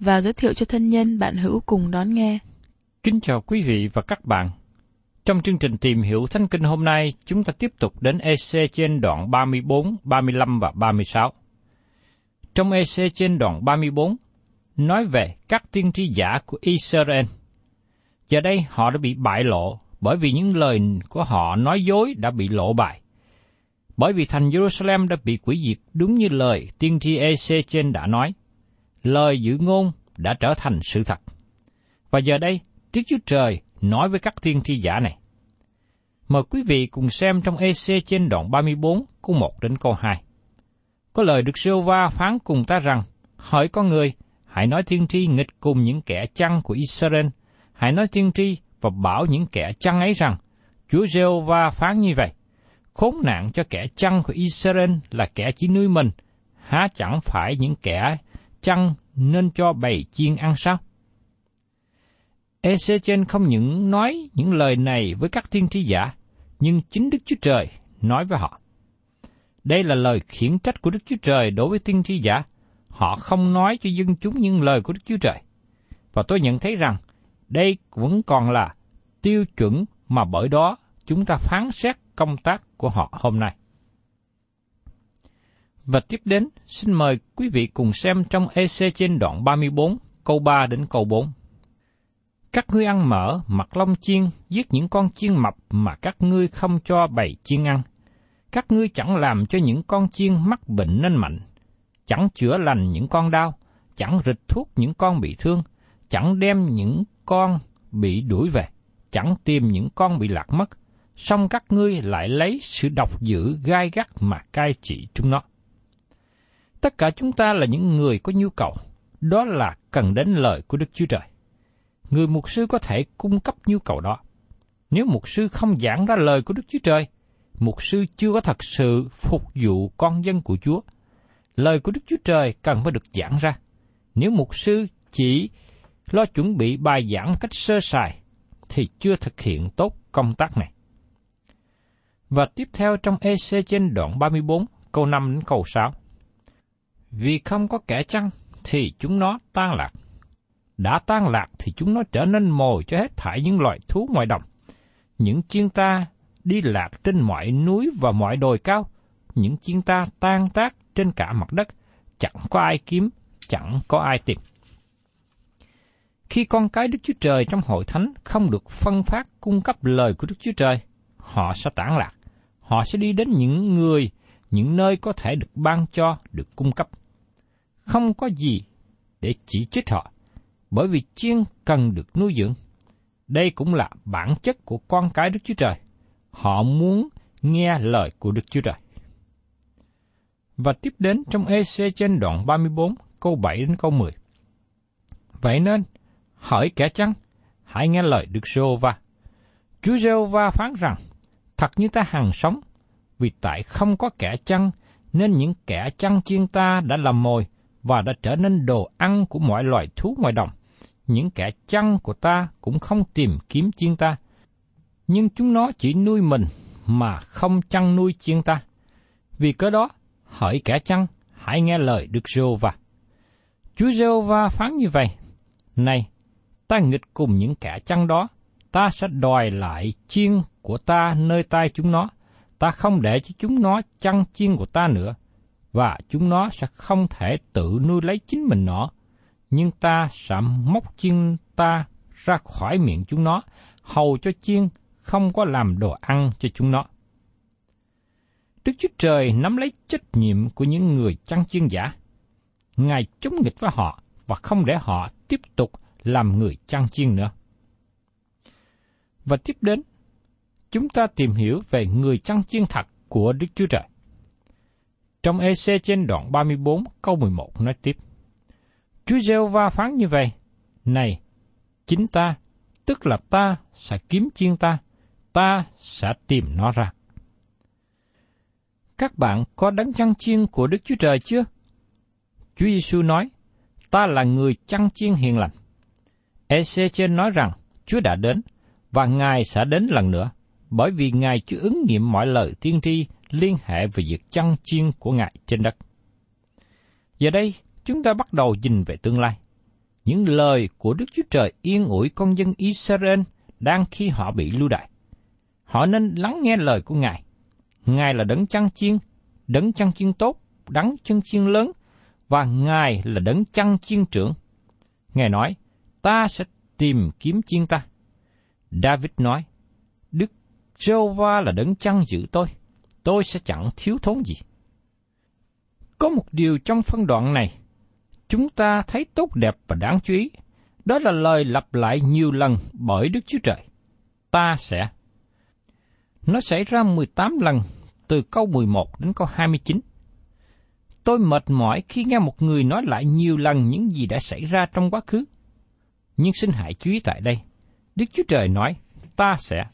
và giới thiệu cho thân nhân bạn hữu cùng đón nghe. Kính chào quý vị và các bạn. Trong chương trình tìm hiểu Thánh Kinh hôm nay, chúng ta tiếp tục đến EC trên đoạn 34, 35 và 36. Trong EC trên đoạn 34, nói về các tiên tri giả của Israel. Giờ đây họ đã bị bại lộ bởi vì những lời của họ nói dối đã bị lộ bài. Bởi vì thành Jerusalem đã bị quỷ diệt đúng như lời tiên tri EC trên đã nói. Lời dự ngôn đã trở thành sự thật. Và giờ đây, Đức Chúa Trời nói với các tiên tri giả này. Mời quý vị cùng xem trong EC trên đoạn 34, câu 1 đến câu 2. Có lời được siêu va phán cùng ta rằng, hỏi con người, hãy nói tiên tri nghịch cùng những kẻ chăn của Israel, hãy nói tiên tri và bảo những kẻ chăn ấy rằng, Chúa giê va phán như vậy, khốn nạn cho kẻ chăn của Israel là kẻ chỉ nuôi mình, há chẳng phải những kẻ chăng nên cho bầy chiên ăn sao? Ezechen không những nói những lời này với các thiên tri giả, nhưng chính Đức Chúa Trời nói với họ. Đây là lời khiển trách của Đức Chúa Trời đối với thiên tri giả. Họ không nói cho dân chúng những lời của Đức Chúa Trời. Và tôi nhận thấy rằng đây vẫn còn là tiêu chuẩn mà bởi đó chúng ta phán xét công tác của họ hôm nay. Và tiếp đến, xin mời quý vị cùng xem trong EC trên đoạn 34, câu 3 đến câu 4. Các ngươi ăn mỡ, mặt lông chiên, giết những con chiên mập mà các ngươi không cho bầy chiên ăn. Các ngươi chẳng làm cho những con chiên mắc bệnh nên mạnh, chẳng chữa lành những con đau, chẳng rịch thuốc những con bị thương, chẳng đem những con bị đuổi về, chẳng tìm những con bị lạc mất, song các ngươi lại lấy sự độc dữ gai gắt mà cai trị chúng nó. Tất cả chúng ta là những người có nhu cầu, đó là cần đến lời của Đức Chúa Trời. Người mục sư có thể cung cấp nhu cầu đó. Nếu mục sư không giảng ra lời của Đức Chúa Trời, mục sư chưa có thật sự phục vụ con dân của Chúa. Lời của Đức Chúa Trời cần phải được giảng ra. Nếu mục sư chỉ lo chuẩn bị bài giảng cách sơ sài, thì chưa thực hiện tốt công tác này. Và tiếp theo trong EC trên đoạn 34, câu 5 đến câu 6. Vì không có kẻ chăng, thì chúng nó tan lạc. Đã tan lạc thì chúng nó trở nên mồi cho hết thảy những loài thú ngoài đồng. Những chiên ta đi lạc trên mọi núi và mọi đồi cao, những chiên ta tan tác trên cả mặt đất, chẳng có ai kiếm, chẳng có ai tìm. Khi con cái Đức Chúa Trời trong hội thánh không được phân phát cung cấp lời của Đức Chúa Trời, họ sẽ tản lạc. Họ sẽ đi đến những người, những nơi có thể được ban cho, được cung cấp. Không có gì để chỉ trích họ, bởi vì chiên cần được nuôi dưỡng. Đây cũng là bản chất của con cái Đức Chúa Trời. Họ muốn nghe lời của Đức Chúa Trời. Và tiếp đến trong EC trên đoạn 34, câu 7 đến câu 10. Vậy nên, hỏi kẻ chăng, hãy nghe lời Đức giê va Chúa giê va phán rằng, thật như ta hằng sống, vì tại không có kẻ chăng, nên những kẻ chăn chiên ta đã làm mồi và đã trở nên đồ ăn của mọi loài thú ngoài đồng. Những kẻ chăn của ta cũng không tìm kiếm chiên ta, nhưng chúng nó chỉ nuôi mình mà không chăn nuôi chiên ta. Vì cớ đó, hỡi kẻ chăn, hãy nghe lời Đức giê va Chúa giê va phán như vậy, Này, ta nghịch cùng những kẻ chăn đó, ta sẽ đòi lại chiên của ta nơi tay chúng nó, ta không để cho chúng nó chăn chiên của ta nữa, và chúng nó sẽ không thể tự nuôi lấy chính mình nó, nhưng ta sẽ móc chiên ta ra khỏi miệng chúng nó, hầu cho chiên không có làm đồ ăn cho chúng nó. Đức Chúa Trời nắm lấy trách nhiệm của những người chăn chiên giả. Ngài chống nghịch với họ và không để họ tiếp tục làm người chăn chiên nữa. Và tiếp đến, chúng ta tìm hiểu về người chăn chiên thật của Đức Chúa Trời. Trong EC trên đoạn 34 câu 11 nói tiếp. Chúa giê va phán như vậy, Này, chính ta, tức là ta sẽ kiếm chiên ta, ta sẽ tìm nó ra. Các bạn có đấng chăn chiên của Đức Chúa Trời chưa? Chúa Giêsu nói, ta là người chăn chiên hiền lành. EC trên nói rằng Chúa đã đến và Ngài sẽ đến lần nữa, bởi vì Ngài chưa ứng nghiệm mọi lời tiên tri liên hệ về việc chăn chiên của Ngài trên đất. Giờ đây, chúng ta bắt đầu nhìn về tương lai. Những lời của Đức Chúa Trời yên ủi con dân Israel đang khi họ bị lưu đày. Họ nên lắng nghe lời của Ngài. Ngài là đấng chăn chiên, đấng chăn chiên tốt, đấng chân chiên lớn, và Ngài là đấng chăn chiên trưởng. Ngài nói, ta sẽ tìm kiếm chiên ta. David nói, Đức Jehovah là đấng chăn giữ tôi, tôi sẽ chẳng thiếu thốn gì. Có một điều trong phân đoạn này, chúng ta thấy tốt đẹp và đáng chú ý, đó là lời lặp lại nhiều lần bởi Đức Chúa Trời. Ta sẽ. Nó xảy ra 18 lần từ câu 11 đến câu 29. Tôi mệt mỏi khi nghe một người nói lại nhiều lần những gì đã xảy ra trong quá khứ. Nhưng xin hãy chú ý tại đây. Đức Chúa Trời nói, ta sẽ.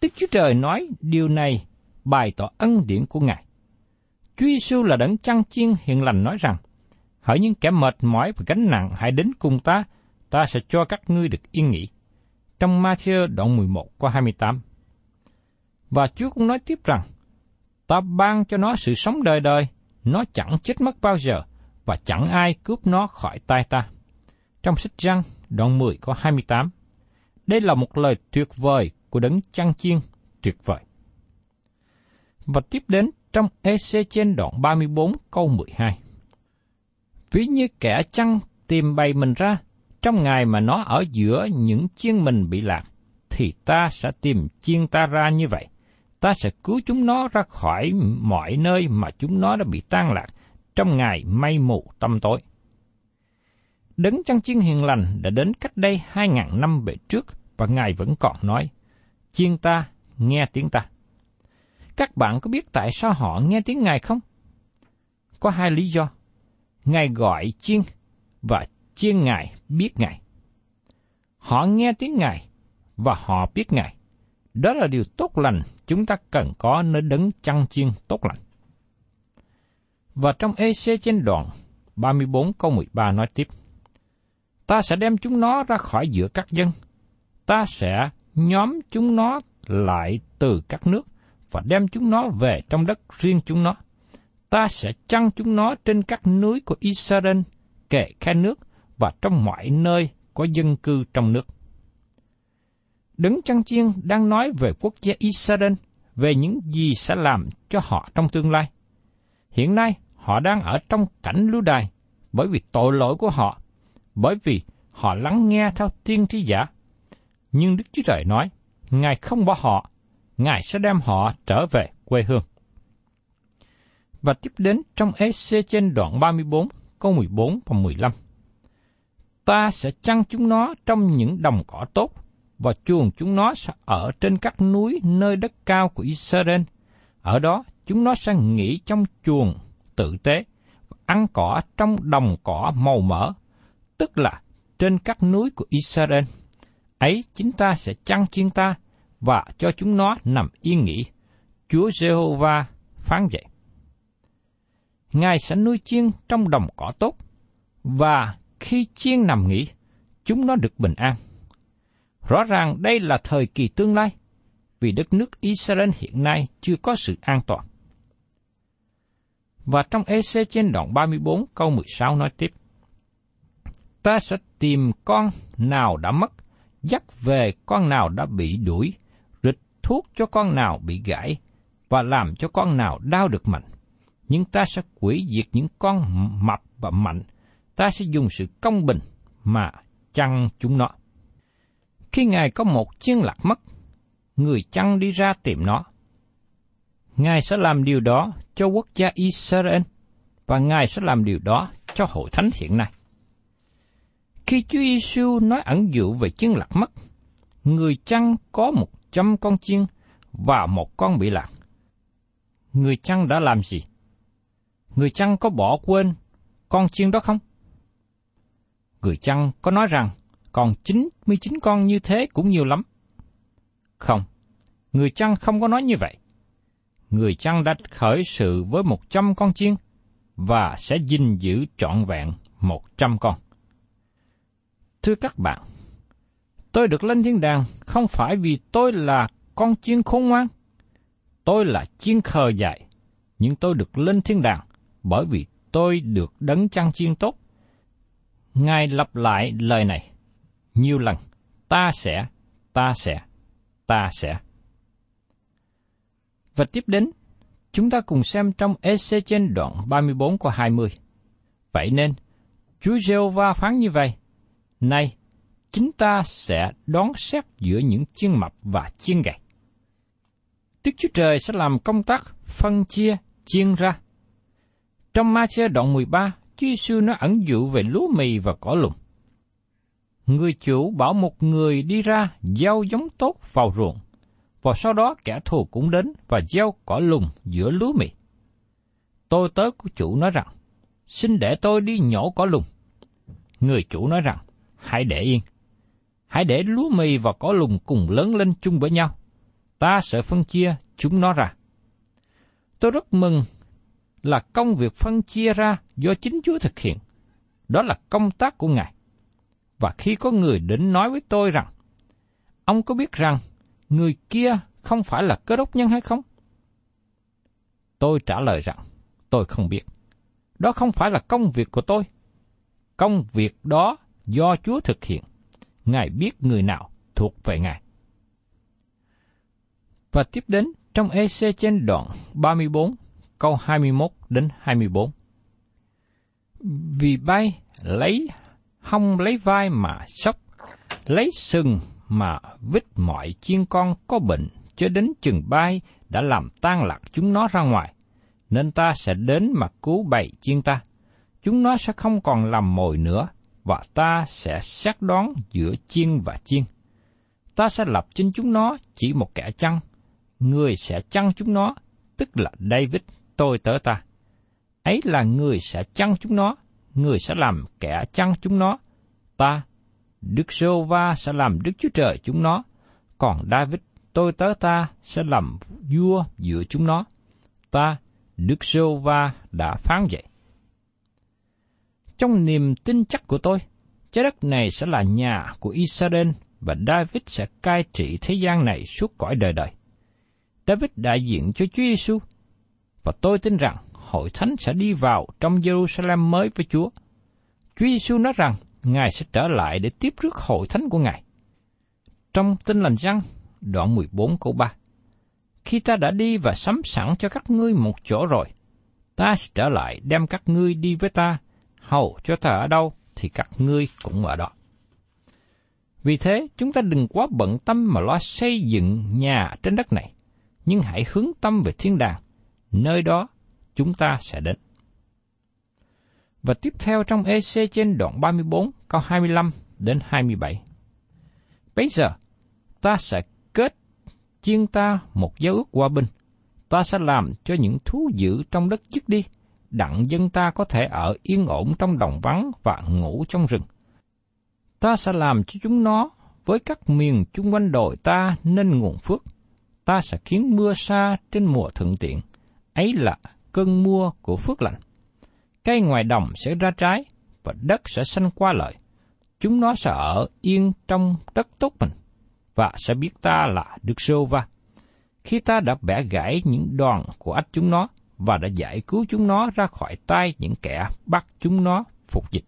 Đức Chúa Trời nói điều này bày tỏ ân điển của Ngài. Chúa Giêsu là đấng chăn chiên hiện lành nói rằng, hỡi những kẻ mệt mỏi và gánh nặng hãy đến cùng ta, ta sẽ cho các ngươi được yên nghỉ. Trong Matthew đoạn 11 qua 28. Và Chúa cũng nói tiếp rằng, ta ban cho nó sự sống đời đời, nó chẳng chết mất bao giờ, và chẳng ai cướp nó khỏi tay ta. Trong sách răng, đoạn 10 có 28. Đây là một lời tuyệt vời của đấng chăn chiên tuyệt vời. Và tiếp đến trong EC trên đoạn 34 câu 12. Ví như kẻ chăn tìm bày mình ra, trong ngày mà nó ở giữa những chiên mình bị lạc, thì ta sẽ tìm chiên ta ra như vậy. Ta sẽ cứu chúng nó ra khỏi mọi nơi mà chúng nó đã bị tan lạc trong ngày mây mù tâm tối. Đấng chăn chiên hiền lành đã đến cách đây hai ngàn năm về trước và Ngài vẫn còn nói, chiên ta, nghe tiếng ta. Các bạn có biết tại sao họ nghe tiếng Ngài không? Có hai lý do. Ngài gọi chiên và chiên Ngài biết Ngài. Họ nghe tiếng Ngài và họ biết Ngài. Đó là điều tốt lành chúng ta cần có nơi đấng chăn chiên tốt lành. Và trong EC trên đoạn 34 câu 13 nói tiếp. Ta sẽ đem chúng nó ra khỏi giữa các dân. Ta sẽ nhóm chúng nó lại từ các nước và đem chúng nó về trong đất riêng chúng nó. Ta sẽ chăn chúng nó trên các núi của Israel, kể khe nước và trong mọi nơi có dân cư trong nước. Đấng chăn chiên đang nói về quốc gia Israel, về những gì sẽ làm cho họ trong tương lai. Hiện nay, họ đang ở trong cảnh lưu đài bởi vì tội lỗi của họ, bởi vì họ lắng nghe theo tiên tri giả. Nhưng Đức Chúa Trời nói, Ngài không bỏ họ, Ngài sẽ đem họ trở về quê hương. Và tiếp đến trong EC trên đoạn 34, câu 14 và 15. Ta sẽ chăn chúng nó trong những đồng cỏ tốt, và chuồng chúng nó sẽ ở trên các núi nơi đất cao của Israel. Ở đó, chúng nó sẽ nghỉ trong chuồng tự tế, ăn cỏ trong đồng cỏ màu mỡ, tức là trên các núi của Israel. Ấy chính ta sẽ chăn chiên ta và cho chúng nó nằm yên nghỉ. Chúa Jehovah phán vậy. Ngài sẽ nuôi chiên trong đồng cỏ tốt, và khi chiên nằm nghỉ, chúng nó được bình an. Rõ ràng đây là thời kỳ tương lai, vì đất nước Israel hiện nay chưa có sự an toàn. Và trong EC trên đoạn 34 câu 16 nói tiếp, Ta sẽ tìm con nào đã mất, dắt về con nào đã bị đuổi, thuốc cho con nào bị gãy, và làm cho con nào đau được mạnh. Nhưng ta sẽ quỷ diệt những con mập và mạnh, ta sẽ dùng sự công bình mà chăn chúng nó. Khi Ngài có một chiên lạc mất, người chăn đi ra tìm nó. Ngài sẽ làm điều đó cho quốc gia Israel, và Ngài sẽ làm điều đó cho hội thánh hiện nay. Khi Chúa Giêsu nói ẩn dụ về chiên lạc mất, người chăn có một trăm con chiên và một con bị lạc. Người chăn đã làm gì? Người chăn có bỏ quên con chiên đó không? Người chăn có nói rằng còn 99 con như thế cũng nhiều lắm. Không, người chăn không có nói như vậy. Người chăn đã khởi sự với 100 con chiên và sẽ gìn giữ trọn vẹn 100 con. Thưa các bạn, tôi được lên thiên đàng không phải vì tôi là con chiên khôn ngoan. Tôi là chiên khờ dại, nhưng tôi được lên thiên đàng bởi vì tôi được đấng chăn chiên tốt. Ngài lặp lại lời này nhiều lần, ta sẽ, ta sẽ, ta sẽ. Và tiếp đến, chúng ta cùng xem trong EC trên đoạn 34 của 20. Vậy nên, Chúa giê va phán như vậy, Này, chúng ta sẽ đón xét giữa những chiên mập và chiên gầy. Đức Chúa Trời sẽ làm công tác phân chia, chiên ra. Trong ma đoạn 13, Chúa Giêsu nói ẩn dụ về lúa mì và cỏ lùng người chủ bảo một người đi ra gieo giống tốt vào ruộng, và sau đó kẻ thù cũng đến và gieo cỏ lùng giữa lúa mì. Tôi tớ của chủ nói rằng, xin để tôi đi nhổ cỏ lùng. Người chủ nói rằng, hãy để yên. Hãy để lúa mì và cỏ lùng cùng lớn lên chung với nhau. Ta sẽ phân chia chúng nó ra. Tôi rất mừng là công việc phân chia ra do chính Chúa thực hiện. Đó là công tác của Ngài. Và khi có người đến nói với tôi rằng, ông có biết rằng người kia không phải là cơ đốc nhân hay không? Tôi trả lời rằng, tôi không biết. Đó không phải là công việc của tôi. Công việc đó do Chúa thực hiện. Ngài biết người nào thuộc về Ngài. Và tiếp đến trong EC trên đoạn 34, câu 21 đến 24. Vì bay lấy hông lấy vai mà sóc, lấy sừng mà vít mọi chiên con có bệnh cho đến chừng bay đã làm tan lạc chúng nó ra ngoài, nên ta sẽ đến mà cứu bầy chiên ta. Chúng nó sẽ không còn làm mồi nữa, và ta sẽ xét đoán giữa chiên và chiên. Ta sẽ lập trên chúng nó chỉ một kẻ chăn, người sẽ chăn chúng nó, tức là David, tôi tớ ta. Ấy là người sẽ chăn chúng nó, người sẽ làm kẻ chăn chúng nó. Ta, Đức Sô Va sẽ làm Đức Chúa Trời chúng nó, còn David, tôi tớ ta, sẽ làm vua giữa chúng nó. Ta, Đức Sô Va đã phán vậy. Trong niềm tin chắc của tôi, trái đất này sẽ là nhà của Israel và David sẽ cai trị thế gian này suốt cõi đời đời. David đại diện cho Chúa Giêsu và tôi tin rằng hội thánh sẽ đi vào trong Jerusalem mới với Chúa. Chúa Giêsu nói rằng Ngài sẽ trở lại để tiếp rước hội thánh của Ngài. Trong tin lành răng, đoạn 14 câu 3. Khi ta đã đi và sắm sẵn cho các ngươi một chỗ rồi, ta sẽ trở lại đem các ngươi đi với ta, hầu cho ta ở đâu thì các ngươi cũng ở đó. Vì thế, chúng ta đừng quá bận tâm mà lo xây dựng nhà trên đất này, nhưng hãy hướng tâm về thiên đàng, nơi đó chúng ta sẽ đến. Và tiếp theo trong EC trên đoạn 34, câu 25 đến 27. Bây giờ, ta sẽ kết chiên ta một giao ước hòa bình. Ta sẽ làm cho những thú dữ trong đất dứt đi, đặng dân ta có thể ở yên ổn trong đồng vắng và ngủ trong rừng. Ta sẽ làm cho chúng nó với các miền chung quanh đồi ta nên nguồn phước. Ta sẽ khiến mưa xa trên mùa thuận tiện. Ấy là cơn mưa của phước lành. Cây ngoài đồng sẽ ra trái và đất sẽ xanh qua lợi. Chúng nó sẽ ở yên trong đất tốt mình và sẽ biết ta là Đức Sô Va. Khi ta đã bẻ gãy những đoàn của ách chúng nó và đã giải cứu chúng nó ra khỏi tay những kẻ bắt chúng nó phục dịch.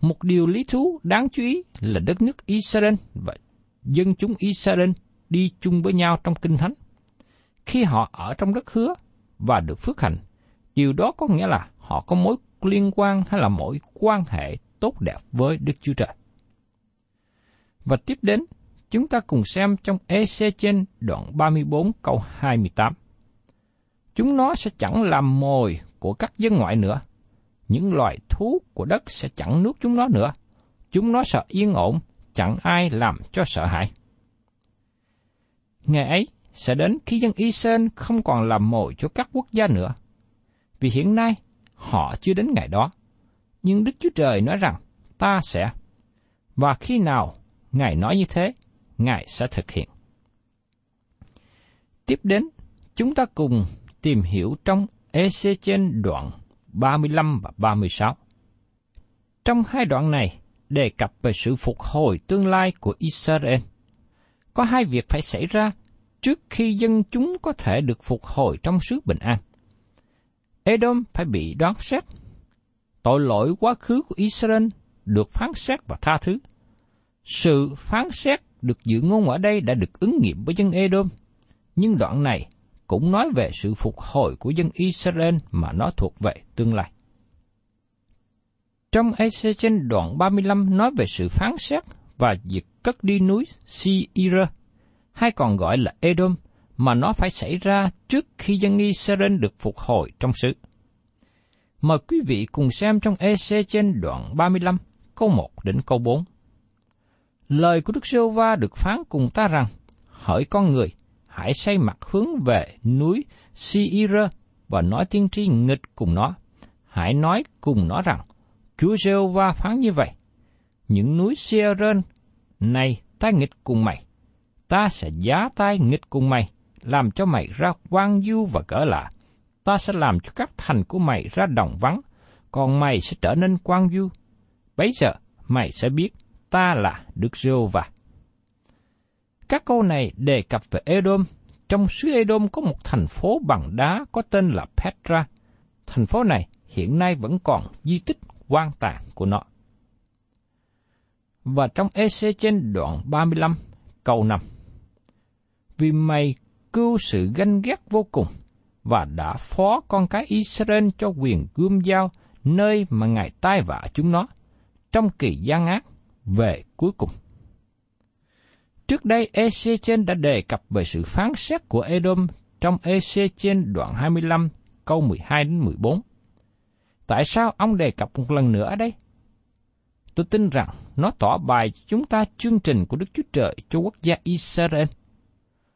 Một điều lý thú đáng chú ý là đất nước Israel và dân chúng Israel đi chung với nhau trong kinh thánh. Khi họ ở trong đất hứa và được phước hạnh, điều đó có nghĩa là họ có mối liên quan hay là mối quan hệ tốt đẹp với Đức Chúa Trời. Và tiếp đến, chúng ta cùng xem trong EC trên đoạn 34 câu 28. Chúng nó sẽ chẳng làm mồi của các dân ngoại nữa. Những loài thú của đất sẽ chẳng nuốt chúng nó nữa. Chúng nó sợ yên ổn, chẳng ai làm cho sợ hãi. Ngày ấy sẽ đến khi dân Israel không còn làm mồi cho các quốc gia nữa. Vì hiện nay, họ chưa đến ngày đó. Nhưng Đức Chúa Trời nói rằng, ta sẽ. Và khi nào Ngài nói như thế, Ngài sẽ thực hiện. Tiếp đến, chúng ta cùng tìm hiểu trong EC trên đoạn 35 và 36. Trong hai đoạn này, đề cập về sự phục hồi tương lai của Israel. Có hai việc phải xảy ra trước khi dân chúng có thể được phục hồi trong xứ bình an. Edom phải bị đoán xét. Tội lỗi quá khứ của Israel được phán xét và tha thứ. Sự phán xét được dự ngôn ở đây đã được ứng nghiệm với dân Edom, nhưng đoạn này cũng nói về sự phục hồi của dân Israel mà nó thuộc về tương lai. Trong EC trên đoạn 35 nói về sự phán xét và việc cất đi núi Seir, hay còn gọi là Edom, mà nó phải xảy ra trước khi dân Israel được phục hồi trong sự. Mời quý vị cùng xem trong EC trên đoạn 35, câu 1 đến câu 4. Lời của Đức giê va được phán cùng ta rằng, hỡi con người, hãy xoay mặt hướng về núi Seir và nói tiên tri nghịch cùng nó. Hãy nói cùng nó rằng, Chúa giê va phán như vậy, những núi Seir này ta nghịch cùng mày, ta sẽ giá tay nghịch cùng mày, làm cho mày ra quan du và cỡ lạ. Ta sẽ làm cho các thành của mày ra đồng vắng, còn mày sẽ trở nên quan du. Bấy giờ, mày sẽ biết ta là Đức giê va các câu này đề cập về Edom. Trong xứ Edom có một thành phố bằng đá có tên là Petra. Thành phố này hiện nay vẫn còn di tích quan tàn của nó. Và trong EC trên đoạn 35, câu 5. Vì mày cưu sự ganh ghét vô cùng, và đã phó con cái Israel cho quyền gươm dao nơi mà Ngài tai vạ chúng nó, trong kỳ gian ác về cuối cùng. Trước đây EC trên đã đề cập về sự phán xét của Edom trong EC trên đoạn 25 câu 12 đến 14. Tại sao ông đề cập một lần nữa ở đây? Tôi tin rằng nó tỏ bài cho chúng ta chương trình của Đức Chúa Trời cho quốc gia Israel.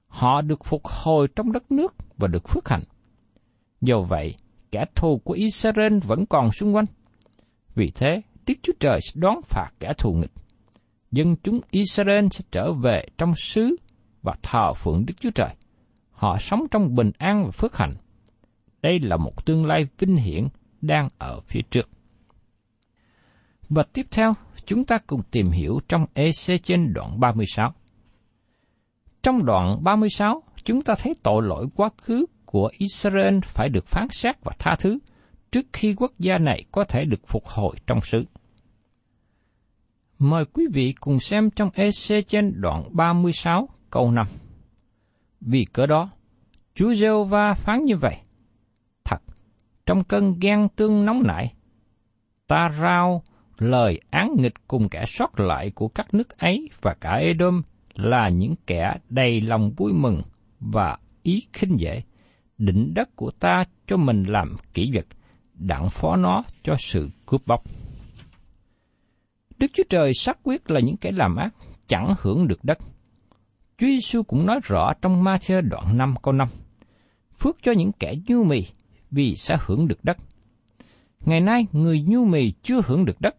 Họ được phục hồi trong đất nước và được phước hạnh. Do vậy, kẻ thù của Israel vẫn còn xung quanh. Vì thế, Đức Chúa Trời sẽ đón phạt kẻ thù nghịch dân chúng Israel sẽ trở về trong xứ và thờ phượng Đức Chúa Trời. Họ sống trong bình an và phước hạnh. Đây là một tương lai vinh hiển đang ở phía trước. Và tiếp theo, chúng ta cùng tìm hiểu trong EC trên đoạn 36. Trong đoạn 36, chúng ta thấy tội lỗi quá khứ của Israel phải được phán xét và tha thứ trước khi quốc gia này có thể được phục hồi trong xứ. Mời quý vị cùng xem trong EC trên đoạn 36 câu 5. Vì cỡ đó, Chúa giê va phán như vậy. Thật, trong cơn ghen tương nóng nảy, ta rao lời án nghịch cùng kẻ sót lại của các nước ấy và cả Edom là những kẻ đầy lòng vui mừng và ý khinh dễ, định đất của ta cho mình làm kỹ vật, đặng phó nó cho sự cướp bóc. Đức Chúa Trời xác quyết là những kẻ làm ác chẳng hưởng được đất. Chúa Giêsu cũng nói rõ trong Ma-thơ đoạn 5 câu 5. Phước cho những kẻ nhu mì, vì sẽ hưởng được đất. Ngày nay, người nhu mì chưa hưởng được đất.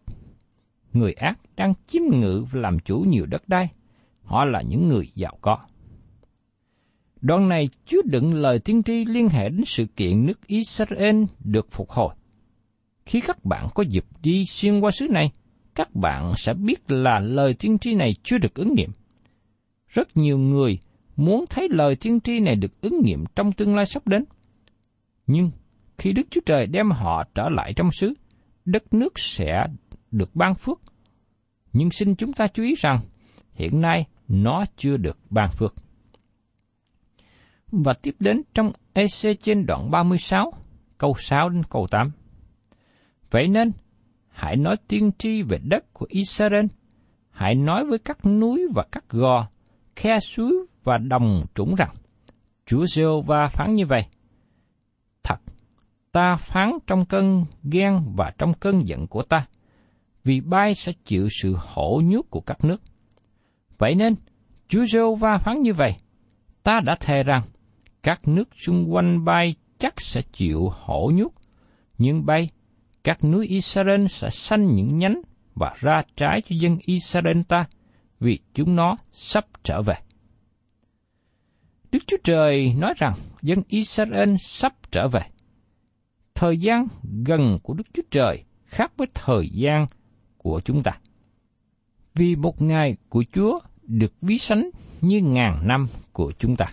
Người ác đang chiếm ngự và làm chủ nhiều đất đai. Họ là những người giàu có. Đoạn này chứa đựng lời tiên tri liên hệ đến sự kiện nước Israel được phục hồi. Khi các bạn có dịp đi xuyên qua xứ này, các bạn sẽ biết là lời tiên tri này chưa được ứng nghiệm. Rất nhiều người muốn thấy lời tiên tri này được ứng nghiệm trong tương lai sắp đến. Nhưng khi Đức Chúa Trời đem họ trở lại trong xứ, đất nước sẽ được ban phước. Nhưng xin chúng ta chú ý rằng, hiện nay nó chưa được ban phước. Và tiếp đến trong EC trên đoạn 36, câu 6 đến câu 8. Vậy nên, hãy nói tiên tri về đất của Israel, hãy nói với các núi và các gò, khe suối và đồng trũng rằng, Chúa giê va phán như vậy. Thật, ta phán trong cơn ghen và trong cơn giận của ta, vì bay sẽ chịu sự hổ nhút của các nước. Vậy nên, Chúa giê va phán như vậy, ta đã thề rằng, các nước xung quanh bay chắc sẽ chịu hổ nhút, nhưng bay, các núi Israel sẽ xanh những nhánh và ra trái cho dân Israel ta, vì chúng nó sắp trở về. Đức Chúa Trời nói rằng dân Israel sắp trở về. Thời gian gần của Đức Chúa Trời khác với thời gian của chúng ta. Vì một ngày của Chúa được ví sánh như ngàn năm của chúng ta.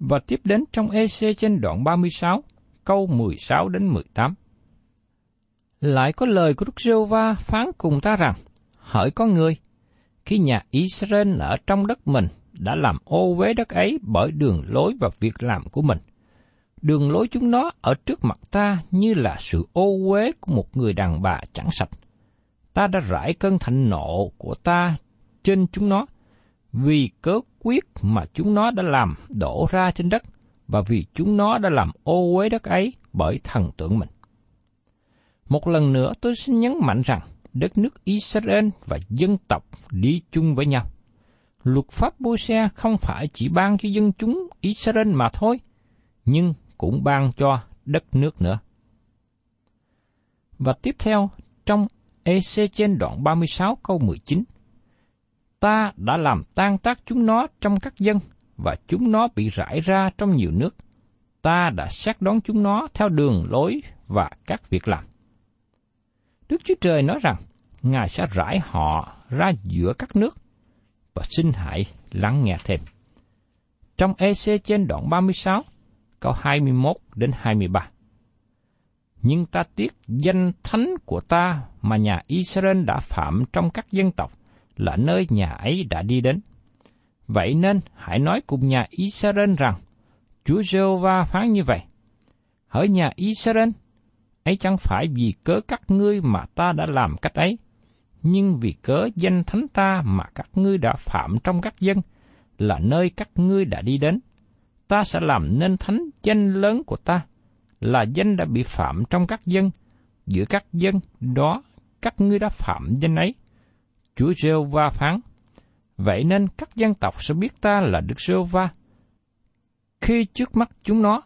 Và tiếp đến trong EC trên đoạn 36, câu 16 đến 18. Lại có lời của Đức giê va phán cùng ta rằng, hỡi con người, khi nhà Israel ở trong đất mình đã làm ô uế đất ấy bởi đường lối và việc làm của mình. Đường lối chúng nó ở trước mặt ta như là sự ô uế của một người đàn bà chẳng sạch. Ta đã rải cơn thạnh nộ của ta trên chúng nó, vì cớ quyết mà chúng nó đã làm đổ ra trên đất, và vì chúng nó đã làm ô uế đất ấy bởi thần tượng mình. Một lần nữa tôi xin nhấn mạnh rằng đất nước Israel và dân tộc đi chung với nhau luật pháp bô xe không phải chỉ ban cho dân chúng Israel mà thôi, nhưng cũng ban cho đất nước nữa. Và tiếp theo, trong EC trên đoạn 36 câu 19, Ta đã làm tan tác chúng nó trong các dân, và chúng nó bị rải ra trong nhiều nước. Ta đã xét đón chúng nó theo đường lối và các việc làm. Đức Chúa Trời nói rằng, Ngài sẽ rải họ ra giữa các nước, và xin hãy lắng nghe thêm. Trong EC trên đoạn 36, câu 21 đến 23. Nhưng ta tiếc danh thánh của ta mà nhà Israel đã phạm trong các dân tộc là nơi nhà ấy đã đi đến. Vậy nên hãy nói cùng nhà Israel rằng, Chúa giê va phán như vậy. Hỡi nhà Israel, ấy chẳng phải vì cớ các ngươi mà ta đã làm cách ấy, nhưng vì cớ danh thánh ta mà các ngươi đã phạm trong các dân, là nơi các ngươi đã đi đến. Ta sẽ làm nên thánh danh lớn của ta, là danh đã bị phạm trong các dân, giữa các dân đó các ngươi đã phạm danh ấy. Chúa rêu va phán, vậy nên các dân tộc sẽ biết ta là Đức rêu va. Khi trước mắt chúng nó,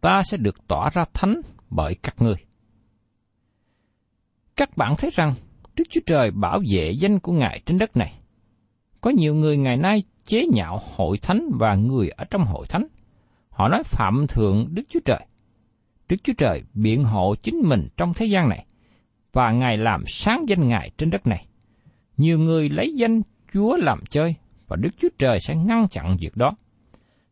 ta sẽ được tỏ ra thánh bởi các ngươi. Các bạn thấy rằng Đức Chúa Trời bảo vệ danh của Ngài trên đất này. Có nhiều người ngày nay chế nhạo hội thánh và người ở trong hội thánh. Họ nói phạm thượng Đức Chúa Trời. Đức Chúa Trời biện hộ chính mình trong thế gian này, và Ngài làm sáng danh Ngài trên đất này. Nhiều người lấy danh Chúa làm chơi, và Đức Chúa Trời sẽ ngăn chặn việc đó.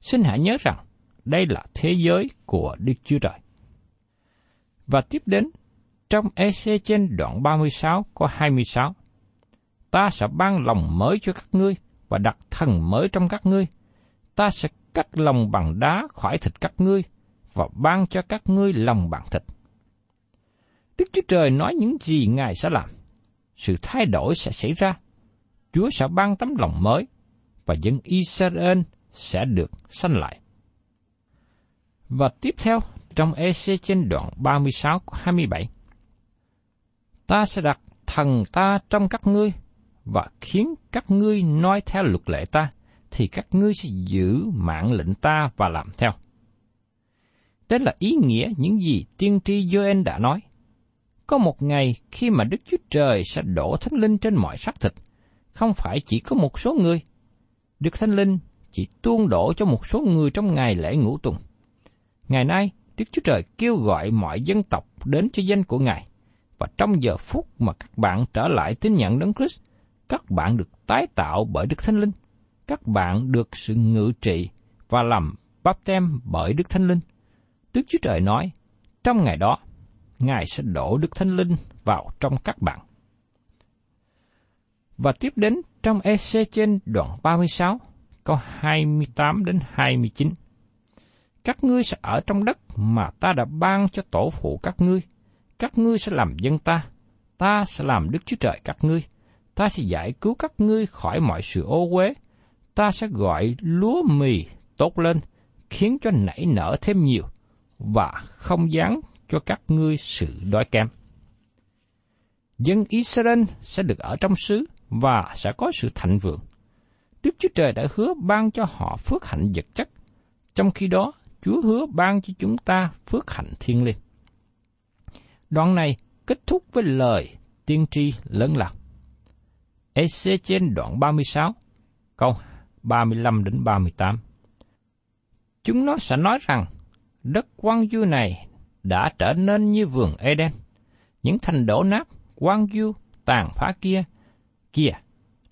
Xin hãy nhớ rằng, đây là thế giới của Đức Chúa Trời. Và tiếp đến, trong EC trên đoạn 36 có 26. Ta sẽ ban lòng mới cho các ngươi và đặt thần mới trong các ngươi. Ta sẽ cắt lòng bằng đá khỏi thịt các ngươi và ban cho các ngươi lòng bằng thịt. Đức Chúa Trời nói những gì Ngài sẽ làm. Sự thay đổi sẽ xảy ra. Chúa sẽ ban tấm lòng mới và dân Israel sẽ được sanh lại. Và tiếp theo, trong EC trên đoạn 36 27, ta sẽ đặt thần ta trong các ngươi và khiến các ngươi nói theo luật lệ ta, thì các ngươi sẽ giữ mạng lệnh ta và làm theo. Đây là ý nghĩa những gì tiên tri Joel đã nói. Có một ngày khi mà Đức Chúa Trời sẽ đổ Thánh Linh trên mọi xác thịt, không phải chỉ có một số người. Đức Thánh Linh chỉ tuôn đổ cho một số người trong ngày lễ ngũ tuần. Ngày nay, Đức Chúa Trời kêu gọi mọi dân tộc đến cho danh của Ngài. Và trong giờ phút mà các bạn trở lại tín nhận Đấng Christ, các bạn được tái tạo bởi Đức Thánh Linh. Các bạn được sự ngự trị và làm bắp tem bởi Đức Thánh Linh. Đức Chúa Trời nói, trong ngày đó, Ngài sẽ đổ Đức Thánh Linh vào trong các bạn. Và tiếp đến trong EC trên đoạn 36, câu 28 đến 29. Các ngươi sẽ ở trong đất mà ta đã ban cho tổ phụ các ngươi. Các ngươi sẽ làm dân ta. Ta sẽ làm Đức Chúa Trời các ngươi. Ta sẽ giải cứu các ngươi khỏi mọi sự ô uế. Ta sẽ gọi lúa mì tốt lên, khiến cho nảy nở thêm nhiều, và không dán cho các ngươi sự đói kém. Dân Israel sẽ được ở trong xứ và sẽ có sự thạnh vượng. Đức Chúa Trời đã hứa ban cho họ phước hạnh vật chất, trong khi đó Chúa hứa ban cho chúng ta phước hạnh thiên liêng. Đoạn này kết thúc với lời tiên tri lớn lao. EC trên đoạn 36, câu 35 đến 38. Chúng nó sẽ nói rằng đất quan du này đã trở nên như vườn Eden. Những thành đổ nát, quan du, tàn phá kia, kia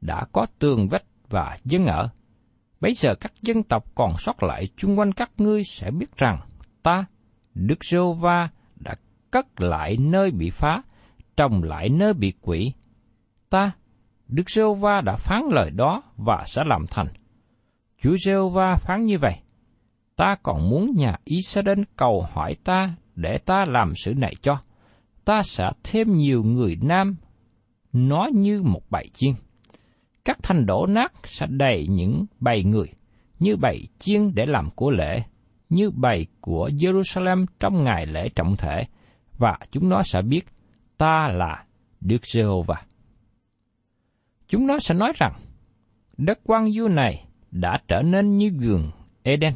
đã có tường vách và dân ở. Bây giờ các dân tộc còn sót lại chung quanh các ngươi sẽ biết rằng ta, Đức giê va đã cất lại nơi bị phá, trồng lại nơi bị quỷ. Ta, Đức giê va đã phán lời đó và sẽ làm thành. Chúa giê va phán như vậy. Ta còn muốn nhà Israel cầu hỏi ta để ta làm sự này cho. Ta sẽ thêm nhiều người nam, nó như một bầy chiên các thanh đổ nát sẽ đầy những bầy người, như bầy chiên để làm của lễ, như bầy của Jerusalem trong ngày lễ trọng thể, và chúng nó sẽ biết ta là Đức Giê-hô-va. Chúng nó sẽ nói rằng, đất quan du này đã trở nên như vườn Eden.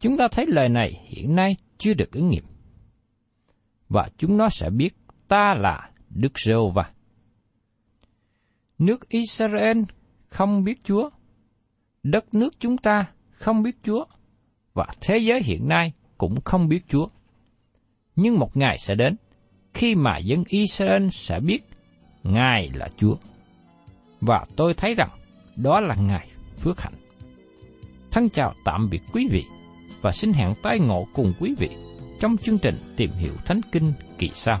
Chúng ta thấy lời này hiện nay chưa được ứng nghiệm. Và chúng nó sẽ biết ta là Đức Giê-hô-va nước Israel không biết Chúa, đất nước chúng ta không biết Chúa, và thế giới hiện nay cũng không biết Chúa. Nhưng một ngày sẽ đến, khi mà dân Israel sẽ biết Ngài là Chúa. Và tôi thấy rằng đó là Ngài phước hạnh. Thân chào tạm biệt quý vị và xin hẹn tái ngộ cùng quý vị trong chương trình tìm hiểu Thánh Kinh kỳ sau.